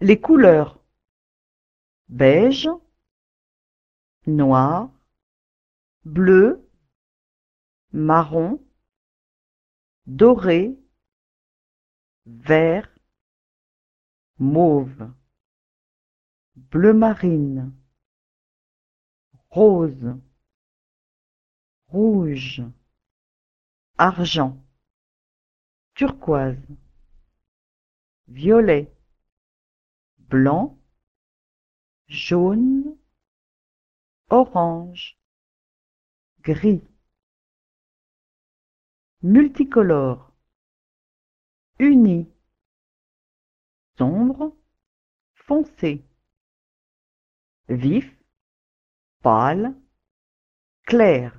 Les couleurs. Beige, noir, bleu, marron, doré, vert, mauve, bleu marine, rose, rouge, argent, turquoise, violet, blanc, jaune, orange, gris. Multicolore, uni, sombre, foncé, vif, pâle, clair.